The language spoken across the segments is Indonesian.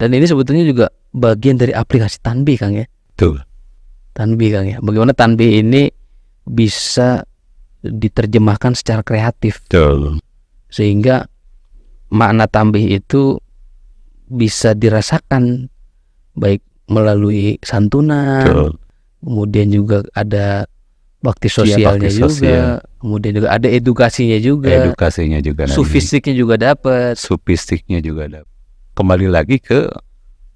Dan ini sebetulnya juga bagian dari aplikasi tanbih Kang ya. Betul. Tanbih Kang ya. Bagaimana tanbih ini bisa diterjemahkan secara kreatif Betul. sehingga makna tanbih itu bisa dirasakan baik melalui santunan, Betul. kemudian juga ada bakti Iya, sosialnya bakti juga, sosial. kemudian juga ada edukasinya juga, Edukasinya juga sufistiknya juga dapat. Sufistiknya juga ada. Kembali lagi ke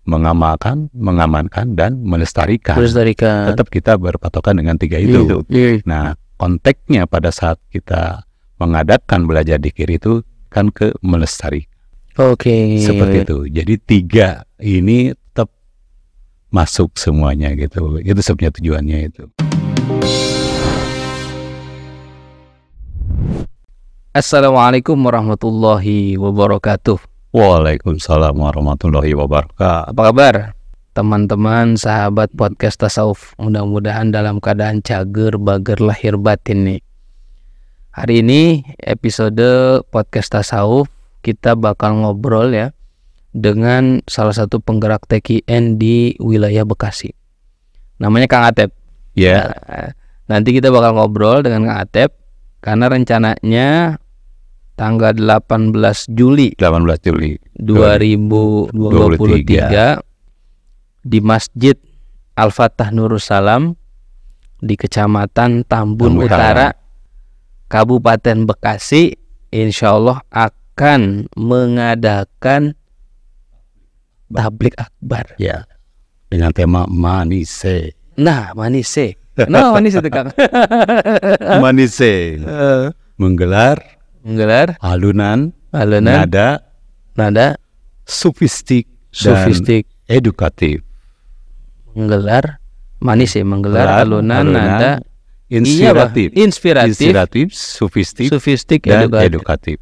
mengamalkan, mengamankan dan melestarikan. Melestarikan. Tetap kita berpatokan dengan tiga itu. Iya. Nah, konteksnya pada saat kita mengadakan belajar dikir itu kan ke melestari Oke. seperti itu. Jadi tiga ini tetap masuk semuanya gitu. Itu sebenarnya tujuannya itu. Assalamualaikum warahmatullahi wabarakatuh. Waalaikumsalam warahmatullahi wabarakatuh. Apa kabar? Teman-teman, sahabat podcast tasawuf, mudah-mudahan dalam keadaan cager, bager lahir batin nih. Hari ini episode podcast tasawuf kita bakal ngobrol ya dengan salah satu penggerak TKN di wilayah Bekasi. Namanya Kang Atep. Ya, Nah, nanti kita bakal ngobrol dengan Kang Atep karena rencananya tanggal 18 Juli 18 Juli 2023 di Masjid Al-Fatah Nurussalam di Kecamatan Tambun Tambun Utara, Kabupaten Bekasi, insya Allah akan mengadakan tablik akbar. ya dengan tema manise. Nah, manise. Nah, manis itu Kang. manise Eh, menggelar Menggelar alunan alunan nada nada sufistik sufistik dan edukatif. menggelar manis ya menggelar Gelar, alunan, alunan, nada inspiratif, iya, inspiratif, inspiratif, sufistik sufistik dan edukatif. edukatif.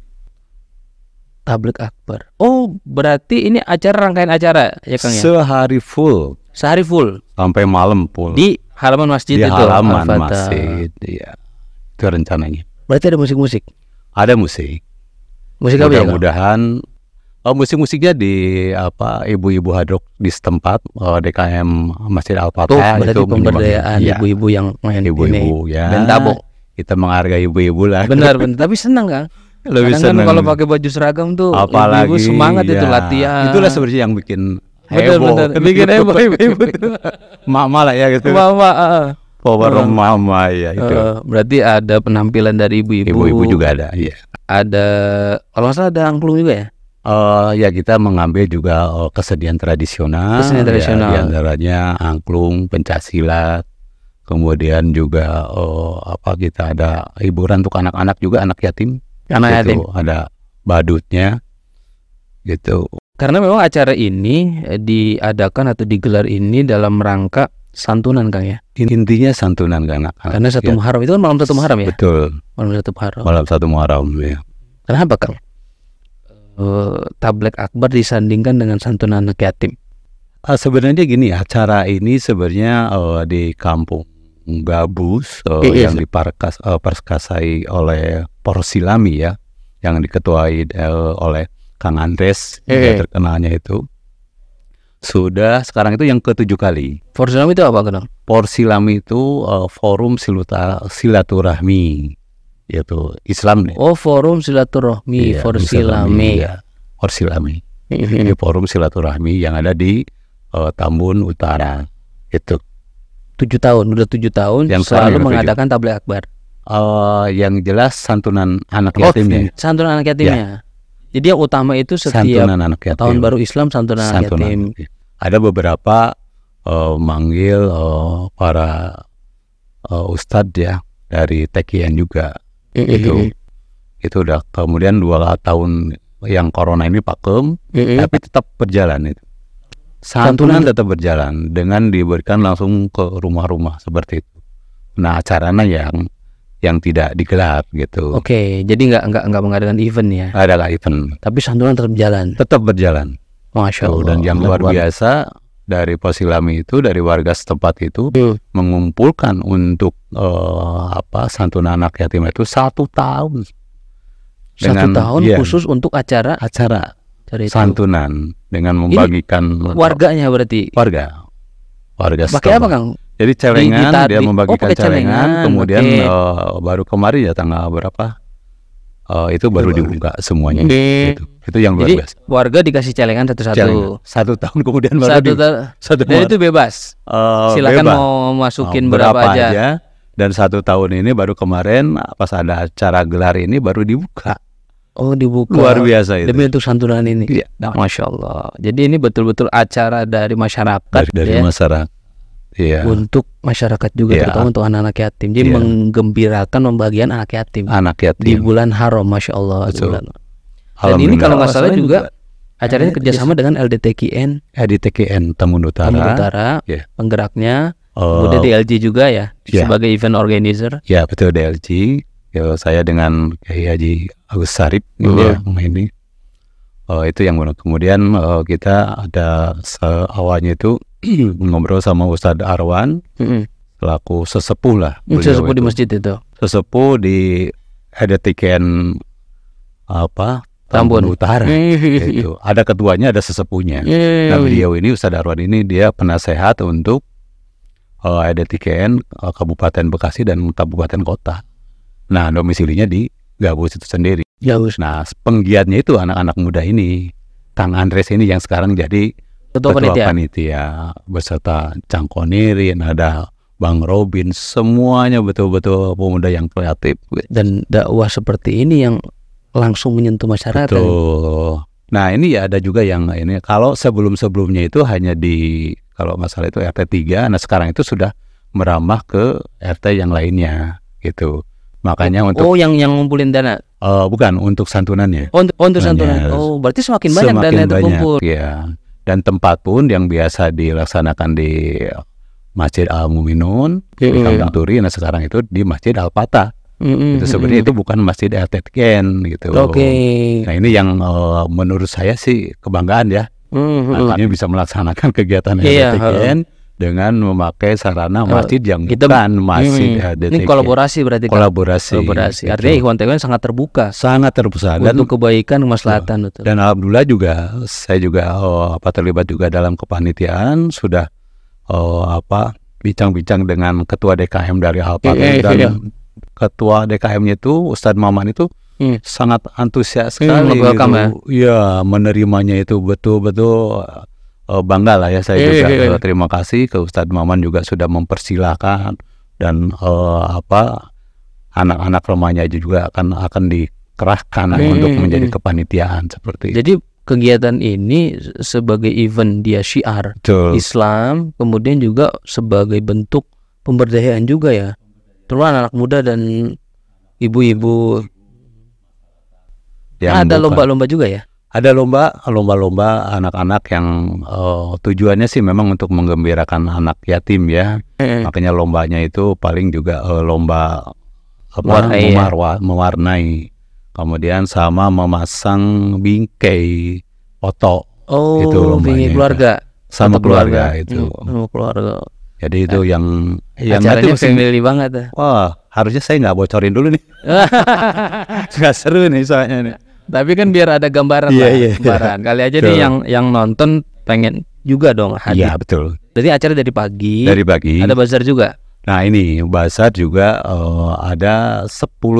tablik akbar oh berarti ini acara rangkaian acara ya kang ya Sehari full sehari full sampai malam full di halaman masjid di itu halaman Al-Fatah. masjid. Iya. Itu rencananya. berarti ada musik-musik Ada musik. musik apa ya? Mudah-mudahan oh, musik-musiknya di apa ibu-ibu hadrok di setempat oh, DKM Masjid Al-Fatah berarti itu pemberdayaan Iya, ibu-ibu yang main ini ibu-ibu ya. band tabung Kita menghargai ibu-ibu lah. benar benar tapi senang kang Lebih Kadang kan seneng. kalau pakai baju seragam tuh apalagi ibu-ibu semangat itu ya, latihan Itulah sebenarnya yang bikin heboh. benar bikin heboh ibu-ibu itu Mama lah ya gitu. mama ah. Power Uh, mama ya itu. Eh, berarti ada penampilan dari ibu-ibu Ibu-ibu juga ada, iya. ada kalau salah ada angklung juga ya Eh, ya kita mengambil juga eh, kesenian tradisional, Kesenian ya, tradisional. di antaranya angklung, pencaksilat, kemudian juga eh, apa kita ada hiburan untuk anak-anak juga anak yatim, anak yatim Gitu, ada badutnya, gitu. karena memang acara ini eh, diadakan atau digelar ini dalam rangka santunan kang ya Intinya santunan anak-anak. karena satu ya. Muharram itu kan malam satu Muharram ya Betul, malam satu Muharram malam satu Muharram ya. kenapa kang Eh, tablek akbar disandingkan dengan santunan anak yatim Ah, sebenarnya gini, acara ini sebenarnya eh, di kampung Gabus eh, Iya, yang diparkas eh, perkasai oleh Porsilami ya, yang diketuai eh, oleh Kang Andres Iya. yang terkenalnya itu. Sudah sekarang itu yang ketujuh kali. Forsalam itu apa kang Porsilami itu eh, forum siluta, silaturahmi yaitu Islam nih. oh forum silaturahmi Iya, Forsilami Iya, Porsilami. Ini forum silaturahmi yang ada di eh, Tambun Utara. Itu tujuh tahun udah tujuh tahun Yang selalu mengadakan tablek akbar Eh, yang jelas santunan anak Oh, yatimnya. santunan anak yatimnya jadi yang utama itu setiap santunan anak yatim. tahun baru Islam santunan anak Santunan yatim. anak yatim. Ada beberapa eh, manggil eh, para eh, ustadz ya dari TKN juga. Itu itu udah kemudian dua tahun yang corona ini pakem tapi tetap berjalan itu. Santunan Santunan- tetap berjalan dengan diberikan langsung ke rumah-rumah seperti itu. Nah acaranya yang yang tidak digelar gitu Oke, jadi nggak nggak nggak mengadakan event ya, ada lah event tapi santunan tetap jalan. tetap berjalan Masya Tuh, Allah. dan yang luar biasa dari Posilami itu dari warga setempat itu Hmm. mengumpulkan untuk eh, apa santunan anak yatim itu satu tahun Satu Dengan- tahun iya. khusus untuk acara acara santunan dengan membagikan Warganya berarti. warga warga Pakai apa setempat. Kang? Jadi celengan Di- di- dia di- membagikan oh, celengan, celengan, kemudian oke. eh, baru kemarin ya tanggal berapa? eh, itu baru dibuka semuanya. Oke. Gitu. Itu yang luar Jadi biasa. warga dikasih celengan satu-satu. Celengan. Satu tahun kemudian baru Satu di- satu Dan itu bebas. eh, Silakan bebas. mau masukin Oh, berapa, aja. Dan satu tahun ini baru kemarin pas ada acara gelar ini baru dibuka. Oh, dibuka. Luar biasa itu. Demi untuk santunan ini. Iya. Nah, Masya Allah. Jadi ini betul-betul acara dari masyarakat Dari, dari ya, masyarakat. Iya. untuk masyarakat juga, Iya. terutama untuk anak-anak yatim. Jadi Iya. menggembirakan pembagian anak yatim Anak di yatim. bulan haram, Masya Allah. di Betul. bulan- Dan ini kalau nggak salah juga acaranya Ada kerjasama dengan LDTKN, Eh, di TKN Tamun Utara. Tamu Utara, Iya. penggeraknya, Eh, kemudian DLG juga ya, Iya. sebagai event organizer. Ya betul DLG. Ya, saya dengan Kiai Haji Agus Sarip Mhm. ya ini. Oh, itu yang benar. Kemudian eh, kita ada seawalnya itu ngobrol sama Ustadz Arwan Mm-mm. selaku sesepuh lah. beliau Sesepuh di itu. masjid itu. Sesepuh di ada tiken apa? Tambun. Utara. itu. Ada ketuanya, ada sesepuhnya. Nah, beliau ini Ustadz Arwan ini dia penasehat untuk uh, EDTKN uh, Kabupaten Bekasi dan Kabupaten Kota. Nah, domisilinya di Gabus itu sendiri. Jauh. Nah, penggiatnya itu anak-anak muda ini. Kang Andres ini yang sekarang jadi Ketua panitia. beserta Cangkonirin, ada Bang Robin, semuanya betul-betul pemuda yang kreatif. Dan dakwah seperti ini yang langsung menyentuh masyarakat. Betul. Nah ini ya ada juga yang ini kalau sebelum-sebelumnya itu hanya di kalau nggak salah itu RT 3, nah sekarang itu sudah merambah ke RT yang lainnya gitu. Makanya untuk Oh, yang yang ngumpulin dana. eh, bukan untuk santunannya. Oh, untuk, oh, untuk santunan. Oh, berarti semakin banyak Semakin dana itu banyak, kumpul. ya. Dan tempat pun yang biasa dilaksanakan di Masjid Al Muminun, di Mm-mm. Kampung Turi, nah sekarang itu di Masjid Al Fatah. Mm-mm, Itu sebenarnya itu bukan Masjid RT Ken gitu. Oke. Nah ini yang eh, menurut saya sih kebanggaan ya. Mm-mm. Artinya bisa melaksanakan kegiatan Iya, HDTKN dengan memakai sarana masjid yang kita- bukan masjid Mm. HDTKN. Ini kolaborasi berarti kan? Kolaborasi. Kolaborasi. gitu. Artinya Ikhwan TKN sangat terbuka sangat terpusat dan untuk kebaikan kemaslahatan betul. dan alhamdulillah juga saya juga oh, apa terlibat juga dalam kepanitiaan sudah oh, apa bincang-bincang dengan ketua DKM dari Alpa Iya, iya, dan iya. ketua DKM-nya itu Ustadz Maman itu Hmm. sangat antusias Hmm, sekali gitu. Iya, menerimanya itu betul-betul eh, bangga lah ya saya Iya, juga iya, iya. eh, terima kasih ke Ustadz Maman juga sudah mempersilahkan dan eh, apa anak-anak remahnya juga akan akan dikerahkan Hmm, untuk menjadi hmm. kepanitiaan seperti itu. Jadi kegiatan ini sebagai event dia syiar Betul. Islam, kemudian juga sebagai bentuk pemberdayaan juga ya. Terutama anak muda dan ibu-ibu. Yang Ada lomba-lomba juga ya. Ada lomba, lomba-lomba anak-anak yang eh, tujuannya sih memang untuk menggembirakan anak yatim ya. Makanya lombanya itu paling juga eh, lomba apa Mewarnai ya. memarwa- mewarnai. Kemudian sama memasang bingkai foto Oh, Itu itu. keluarga. sama Foto keluarga itu. Hmm, sama keluarga. Jadi itu yang yang Acaranya mesti- family banget ya. Wah, harusnya saya nggak bocorin dulu nih. Nggak seru nih soalnya nih. Tapi kan biar ada gambaran Iya, lah, iya, iya. gambaran. Kali aja nih yang yang nonton pengen juga dong hadir. Iya betul. Jadi acara dari pagi. Dari pagi. Ada bazar juga. Nah ini bazar juga eh, ada 10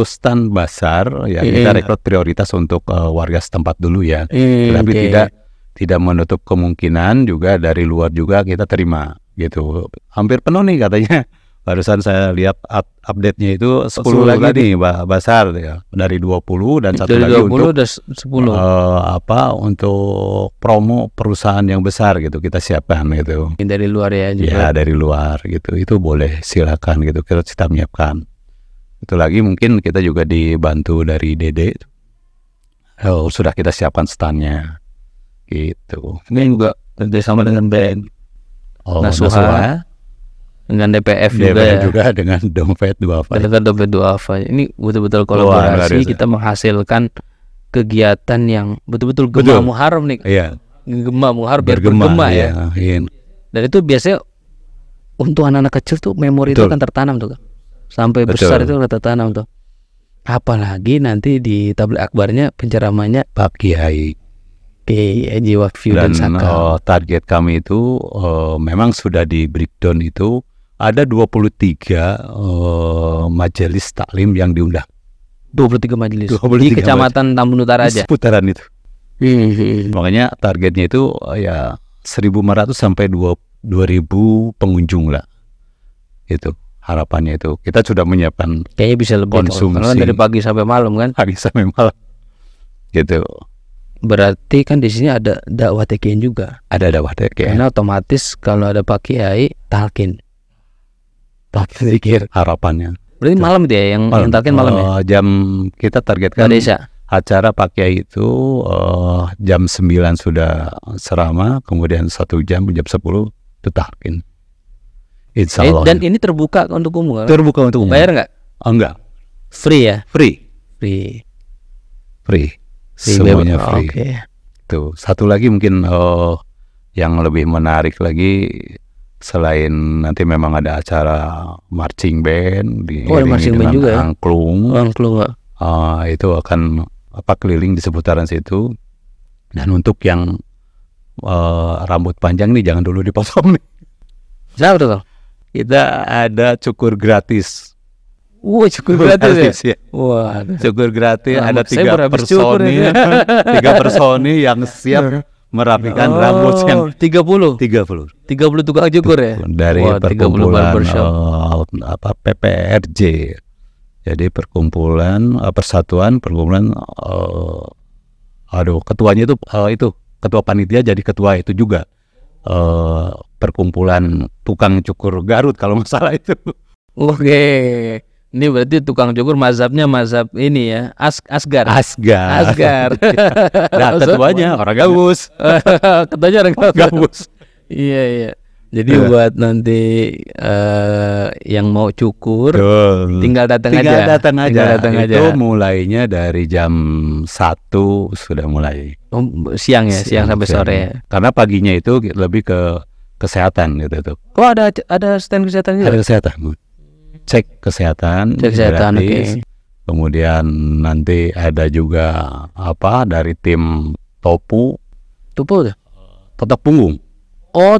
stand bazar ya kita Iya. rekrut prioritas untuk eh, warga setempat dulu ya. Hmm, Tapi oke. tidak tidak menutup kemungkinan juga dari luar juga kita terima gitu. Hampir penuh nih katanya. Barusan saya lihat up- update-nya itu 10 10 lagi nih ba- bazar ya. Dari 20 dan satu dari lagi 20 untuk udah 10. eh, apa untuk promo perusahaan yang besar gitu kita siapkan gitu. dari luar ya juga. Ya dari luar gitu itu boleh silakan gitu kita kita menyiapkan. Itu lagi mungkin kita juga dibantu dari Dede. Oh, sudah kita siapkan standnya gitu. Ini juga kerjasama dengan BN, Oh, Nasuha, Nasuha, dengan DPF juga DPR ya. juga dengan dompet dua apa? Dengan dompet duafa. Ini betul-betul kolaborasi biasa. kita menghasilkan kegiatan yang betul-betul gema Betul. muharram nih. Iya, Gema muharram biar bergema, bergema, ya. Iya. Dan itu biasanya untuk anak-anak kecil tuh memori itu Betul. akan tertanam tuh. Sampai Betul. besar itu udah tertanam tuh. Apalagi nanti di tablik akbarnya penceramahnya Pak Kiai. Oke, Wakfi dan, dan Saka. eh, target kami itu eh, memang sudah di breakdown itu ada 23 eh, majelis taklim yang diundang 23 majelis. 23 Di Kecamatan Tambun Utara aja. seputaran itu. Hmm. Makanya targetnya itu ya 1.500 sampai 2 2.000 pengunjung lah. Itu harapannya itu. Kita sudah menyiapkan Kayaknya bisa lebih. Konsumsi. Karena kan dari pagi sampai malam kan. hari sampai malam. Gitu. Berarti kan di sini ada dakwah TKN juga. Ada wadah kayak Karena otomatis kalau ada Pak Kiai talkin. Pikir harapannya. Berarti malam itu ya yang, yang talkin malam ya. Eh, jam kita targetkan desa. acara pakai itu eh, jam 9 sudah serama, kemudian satu jam jam 10 itu talqin. Insya Eh, Allah. dan ini terbuka untuk umum kan? terbuka untuk umum. Bayar nggak? Oh, enggak, Free ya? free, Free. free. Free Semuanya free. Oke. Tuh, satu lagi mungkin eh, yang lebih menarik lagi selain nanti memang ada acara marching band di Oh, ada marching band juga ya? angklung. Uang keluar. Ah, itu akan apa keliling di seputaran situ dan untuk yang eh, rambut panjang nih jangan dulu dipotong nih Siapa tuh kita ada cukur gratis Wah cukup gratis ya? ya. Wah. cukur gratis ada tiga baru habis cukur personi ini. tiga personi yang siap merapikan rambut yang 30 30 30 tukang cukur ya? dari Wah, 30 perkumpulan eh, apa PPRJ jadi perkumpulan eh, persatuan perkumpulan eh, aduh ketuanya itu eh, itu ketua panitia jadi ketua itu juga eh, perkumpulan tukang cukur Garut kalau nggak salah itu. Oke. Ini berarti tukang cukur mazhabnya mazhab ini ya, As Asgar. Asgar Asgar. nah ketuanya orang gabus Ketuanya orang gabus. Iya iya. Jadi Iya. buat nanti eh yang mau cukur tinggal datang Tinggal aja. datang aja. Tinggal datang aja. Itu mulainya dari jam satu sudah mulai. Oh, siang ya, siang, sampai sore. ya. Karena paginya itu lebih ke kesehatan gitu tuh. Oh ada ada stand kesehatan juga. Ada kesehatan. Cek kesehatan. Cek kesehatan, gratis. oke. Kemudian nanti ada juga apa dari tim topu Tupu tuh. totok punggung. Oh,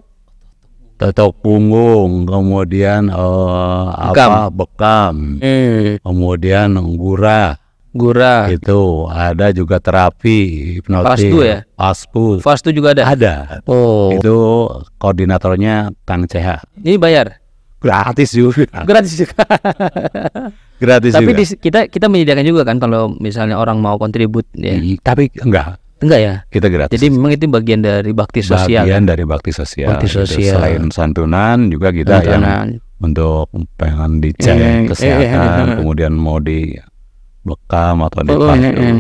Totok punggung, kemudian eh, apa bekam, eh, kemudian gurah. gurah. itu ada juga terapi hipnotis Pasdu ya? Pasdu. Fast tuh juga ada. ada Oh, itu koordinatornya Kang CH ini bayar. Gratis juga Gratis juga. gratis Tapi juga di, kita kita menyediakan juga kan kalau misalnya orang mau kontribut ya. Hmm, tapi enggak Enggak ya. kita gratis Jadi memang itu bagian dari bakti sosial. bagian kan? dari bakti sosial, Bakti gitu. sosial. selain santunan juga kita yang Santunan. untuk pengen dicek Eh, eh, kesehatan eh, eh. kemudian mau di bekam atau di Oh, eh, eh.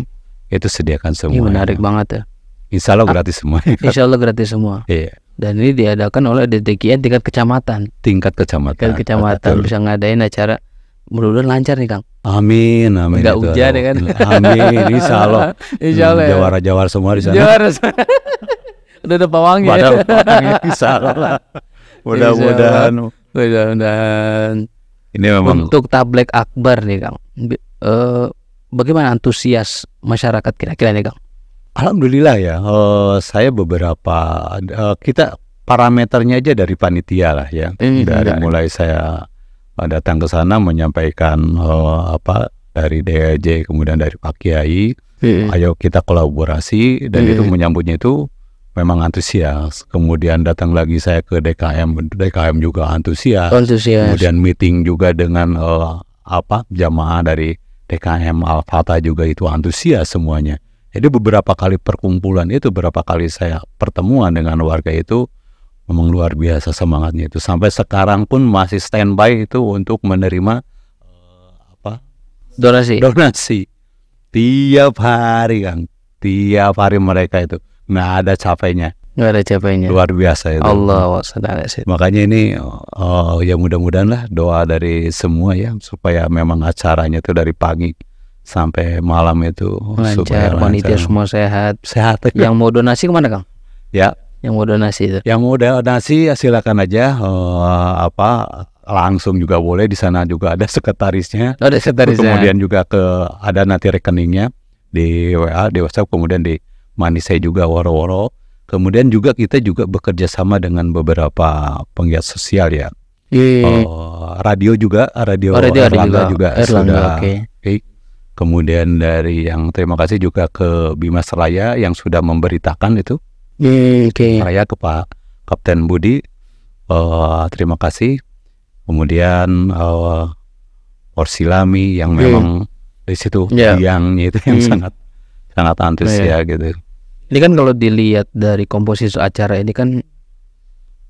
itu sediakan semua menarik banget ya. Insya Allah gratis semua Insya Allah gratis semua. iya Dan ini diadakan oleh DTKN tingkat kecamatan. tingkat kecamatan Tingkat kecamatan Betul. bisa ngadain acara. Mudah-mudahan lancar nih Kang. Amin, amin. Nggak hujan ya kan? Amin, insya Allah. Insya Allah ya. Jawara-jawara semua di sana. Juara. Udah ada pawangnya. Pada orangnya, insya Allah. Mudah-mudahan. Mudah-mudahan. Ini memang Untuk tablek akbar nih Kang. Eh, bagaimana antusias masyarakat kira-kira nih Kang? Alhamdulillah ya. eh, saya beberapa eh, kita parameternya aja dari panitia lah ya. Hmm, Dari iya. mulai saya eh, datang ke sana menyampaikan eh, apa dari DAJ kemudian dari Pak Kiai. ayo kita kolaborasi dan itu menyambutnya itu memang antusias. Kemudian datang lagi saya ke DKM, DKM juga antusias. Antusias. Kemudian meeting juga dengan eh, apa jamaah dari DKM Al-Fatah juga itu antusias semuanya. Jadi beberapa kali perkumpulan itu, beberapa kali saya pertemuan dengan warga itu memang luar biasa semangatnya itu. Sampai sekarang pun masih standby itu untuk menerima eh, apa? Donasi. donasi. Tiap hari kan tiap hari mereka itu. Nggak ada capeknya. Nggak ada capeknya. luar biasa itu. Allah makanya ini oh, ya mudah-mudahan lah doa dari semua ya supaya memang acaranya itu dari pagi sampai malam itu supaya Lancar, panitia semua sehat. sehat Yang mau donasi ke mana Kang? ya Yang mau donasi itu. yang mau donasi ya silakan aja eh, apa langsung juga boleh di sana juga ada sekretarisnya Oh, ada sekretarisnya. kemudian juga ke ada nanti rekeningnya di WA di WhatsApp kemudian di Manisai juga woro-woro. Kemudian juga kita juga bekerja sama dengan beberapa penggiat sosial ya. Iya. Oh, radio juga, radio, Oh, radio Erlangga juga. juga, Erlangga, sudah. oke. Kemudian dari yang terima kasih juga ke Bima Seraya yang sudah memberitakan itu. Hmm, Oke. saya ke Pak Kapten Budi. Eh, terima kasih. Kemudian eh, Orsilami yang memang di situ Ya. biangnya itu yang Hmm. sangat sangat antusias gitu. Ini kan kalau dilihat dari komposisi acara ini kan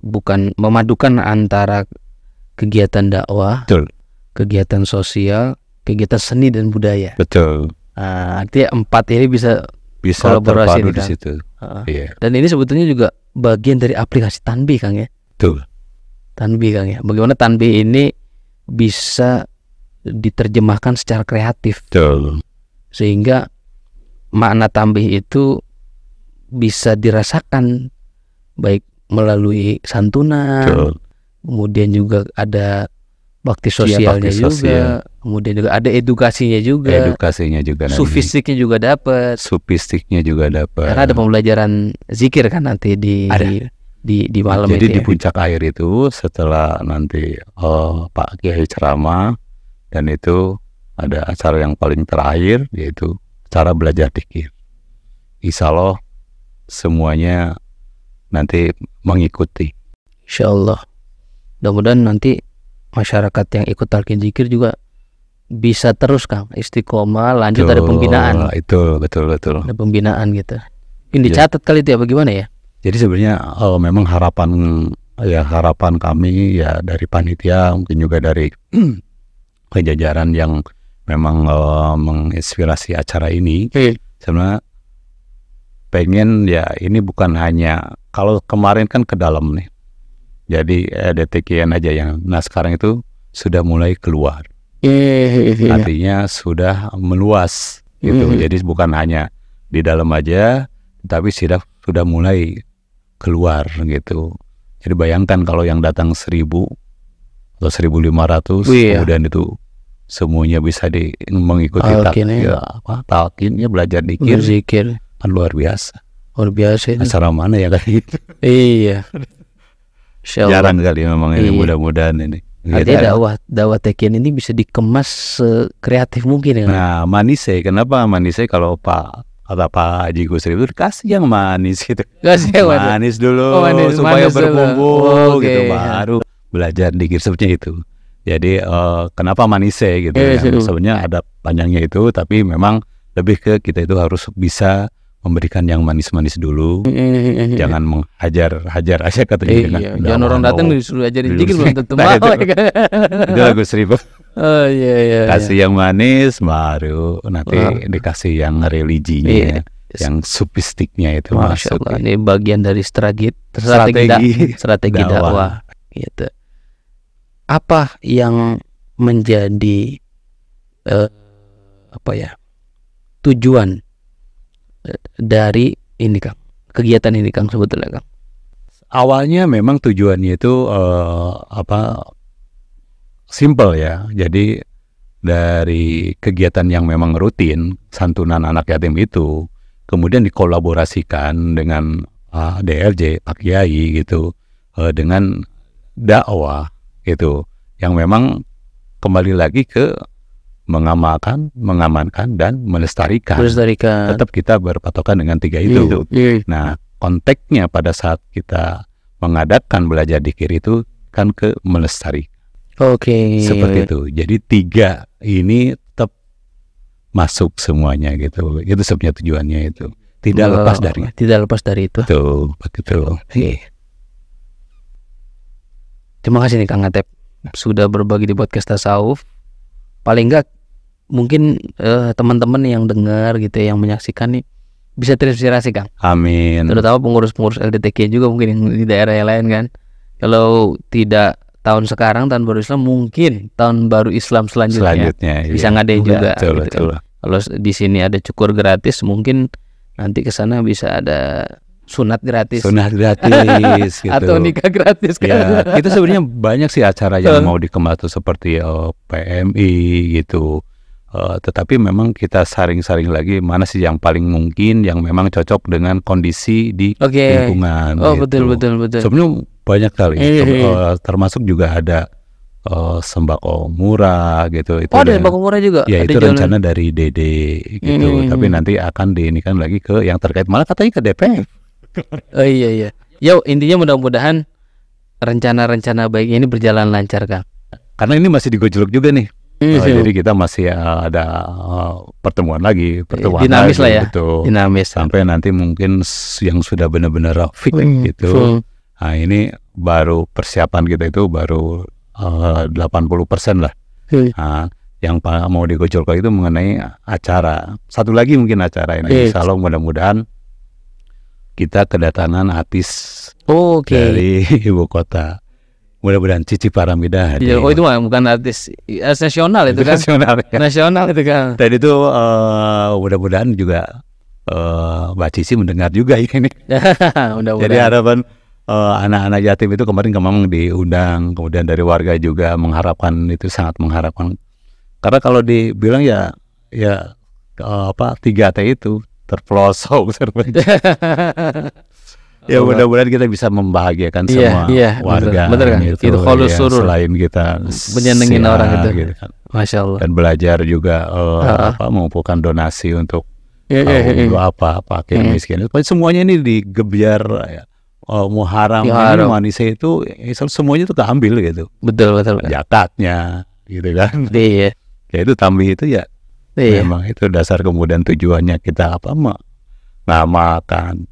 bukan memadukan antara kegiatan dakwah, betul. kegiatan sosial, kegiatan seni dan budaya. betul. Nah, artinya empat ini bisa bisa Kolaborasi di situ. Uh, iya. Dan ini sebetulnya juga bagian dari aplikasi Tanbi Kang ya. betul. Tanbi Kang ya. Bagaimana Tanbi ini bisa diterjemahkan secara kreatif. Betul. Sehingga makna tambih itu bisa dirasakan baik melalui santunan, betul. kemudian juga ada bakti Iya, sosialnya bakti juga, sosial. kemudian juga ada edukasinya juga, edukasinya juga sufistiknya juga dapat. sufistiknya juga dapat Karena ada pembelajaran zikir kan nanti di Ada. di di malam Jadi itu di ya. puncak air itu setelah nanti eh, Pak Kiai ceramah dan itu ada acara yang paling terakhir yaitu cara belajar dikir. Insya Allah semuanya nanti mengikuti. Insya Allah. Mudah-mudahan nanti masyarakat yang ikut talqin zikir juga bisa terus Kang istiqomah lanjut ada Betul, pembinaan Itu betul betul. ada pembinaan gitu ini Ya. dicatat kali itu ya bagaimana ya Jadi sebenarnya eh, memang harapan ya harapan kami ya dari panitia mungkin juga dari kejajaran yang memang eh, menginspirasi acara ini sebenarnya pengen ya ini bukan hanya kalau kemarin kan ke dalam nih jadi ada TKN aja yang nah sekarang itu sudah mulai keluar Iya. artinya sudah meluas gitu Mhm. jadi bukan hanya di dalam aja tapi sudah sudah mulai keluar gitu jadi bayangkan kalau yang datang seribu atau 1500 Iya. kemudian itu semuanya bisa di mengikuti Talqin, tak- ya. ya, apa talqinnya belajar dikir berzikir kan luar biasa luar biasa itu acara mana ya kayak gitu iya. Jarang kali memang ini Iya. mudah-mudahan ini. Artinya Gitu. dakwah dakwah tekian ini bisa dikemas sekreatif mungkin ya. nah manisnya kenapa manisnya kalau Pak kata Pak Haji Gusri itu kasih yang manis gitu. Kasih yang manis. Dulu Oh, manis, supaya manis berbumbu Oh, gitu baru belajar dikir seperti itu. Jadi eh, kenapa manisnya gitu Iya, ya. iya. sebenarnya ada panjangnya itu tapi memang lebih ke kita itu harus bisa memberikan yang manis-manis dulu jangan menghajar-hajar aja katanya Iya, jangan orang datang disuruh ajarin sih. belum tentu Nah, mau. itu. kan? lagu seribu Oh iya iya. iya. kasih yang manis baru nanti Wah. dikasih yang religinya Iya. yang sufistiknya itu Masya Allah, ini bagian dari strategi strategi, da- Strategi dakwah. dakwah. Gitu. Apa yang menjadi eh, apa ya tujuan eh, dari ini kang kegiatan ini kang sebetulnya kang? awalnya memang tujuannya itu eh, apa simple ya jadi dari kegiatan yang memang rutin santunan anak yatim itu kemudian dikolaborasikan dengan ah, DRJ Pak Kiai gitu eh, dengan dakwah gitu yang memang kembali lagi ke mengamalkan, mengamankan dan melestarikan. Melestarikan. Tetap kita berpatokan dengan tiga itu. Iya. Nah, konteksnya pada saat kita mengadakan belajar dikir itu kan ke melestari Oke. seperti itu. Jadi tiga ini tetap masuk semuanya gitu. Itu sebenarnya tujuannya itu. Tidak Oh, lepas dari Tidak lepas dari itu. itu. Begitu. Oke. Terima kasih nih Kang Atep sudah berbagi di podcast Tasawuf. Paling enggak mungkin eh, teman-teman yang dengar gitu ya, yang menyaksikan nih bisa terinspirasi Kang. Amin. Terutama pengurus-pengurus LDTK juga mungkin yang di daerah yang lain kan. Kalau tidak tahun sekarang tahun baru Islam mungkin tahun baru Islam selanjutnya. Selanjutnya Bisa iya. ngadain juga, Betul, gitu betul. Kalau di sini ada cukur gratis mungkin nanti ke sana bisa ada sunat gratis Sunnah gratis gitu. atau nikah gratis kan. Ya, kita sebenarnya banyak sih acara yang mau dikemas tuh seperti eh, PMI gitu, Eh, tetapi memang kita saring-saring lagi mana sih yang paling mungkin yang memang cocok dengan kondisi di Oke. lingkungan. Oh, gitu. betul betul betul. Sebenarnya banyak kali, Iya, iya. eh, termasuk juga ada eh, sembako murah gitu. Itu Oh, ada sembako murah juga. Ya Ada itu jualan. rencana dari DD gitu, Hmm. tapi nanti akan diinikan lagi ke yang terkait malah katanya ke DPR. Oh iya iya. Ya intinya mudah-mudahan rencana-rencana baik ini berjalan lancar Kang. Karena ini masih digojlok juga nih. Hmm, Eh, jadi kita masih eh, ada eh, pertemuan lagi, pertemuan Dinamis lagi, lah ya. betul. Dinamis. Sampai nanti mungkin yang sudah benar-benar fix Hmm, gitu. full. Nah ini baru persiapan kita itu baru eh, 80% lah. Hmm. Nah, yang mau digojolkan itu mengenai acara. Satu lagi mungkin acara ini. Iya. Insya Allah mudah-mudahan kita kedatangan artis Oke. dari ibu kota. Mudah-mudahan Cici Paramida hadir. Iya, Oh itu mah bukan artis, artis nasional itu kan. nasional ya. nasional itu kan. Dan itu eh, mudah-mudahan juga eh, Mbak Cici mendengar juga ini. Mudah-mudahan. Jadi harapan eh, anak-anak yatim itu kemarin memang diundang, kemudian dari warga juga mengharapkan itu sangat mengharapkan. Karena kalau dibilang ya ya eh, apa tiga T itu terpelosok terpencil. ya mudah-mudahan kita bisa membahagiakan Iya, semua iya, warga betul, kan? gitu, Itu kholus ya, surur. selain kita Menyenengin orang itu. gitu kan. Masya Allah. dan belajar juga eh, Ah. apa mengumpulkan donasi untuk Iya, iya, tahu iya. dulu apa apa fakir Hmm. miskin Pokoknya semuanya ini digebiar ya oh, Muharram Muharram. ini manisnya itu eh, semuanya itu keambil gitu Betul betul. zakatnya gitu kan Iya. ya itu tambih itu ya Iya. memang itu dasar kemudian tujuannya kita apa ma namakan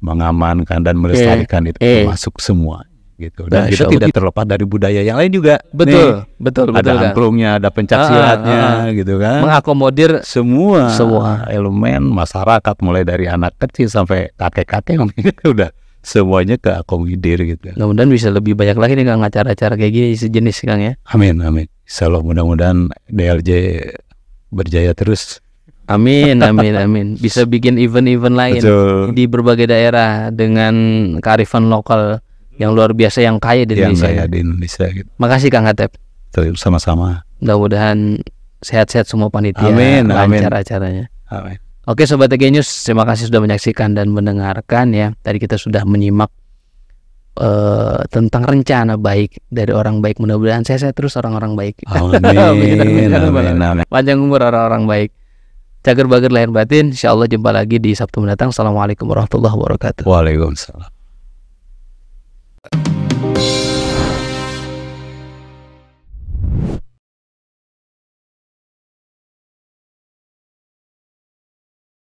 mengamankan dan melestarikan itu eh. masuk semua gitu dan Masya kita Allah. tidak terlepas dari budaya yang lain juga Betul, Nih, betul, ada betul kan. angklungnya ada pencak ah, silatnya ah, gitu kan Mengakomodir semua Semua. elemen masyarakat mulai dari anak kecil sampai kakek-kakek mungkin udah semuanya keakomodir gitu. mudah-mudahan bisa lebih banyak lagi nih Kang acara-acara kayak gini sejenis Kang ya. Amin amin. Insya Allah mudah-mudahan DLJ berjaya terus. Amin, amin, amin. Bisa bikin event-event lain Betul. di berbagai daerah dengan kearifan lokal yang luar biasa yang kaya di Yang Indonesia. saya di Indonesia gitu. Makasih Kang Hatep. Sama-sama. Mudah-mudahan sehat-sehat semua panitia, Amin, amin. acaranya. Amin. Oke Sobat TG News, terima kasih sudah menyaksikan dan mendengarkan ya. Tadi kita sudah menyimak eh, tentang rencana baik dari orang baik. Mudah-mudahan saya terus orang-orang baik. Amin. Amin, amin, amin, amin. Panjang umur orang-orang baik. Cager bager lahir batin. Insya Allah jumpa lagi di Sabtu mendatang. Assalamualaikum warahmatullahi wabarakatuh. Waalaikumsalam.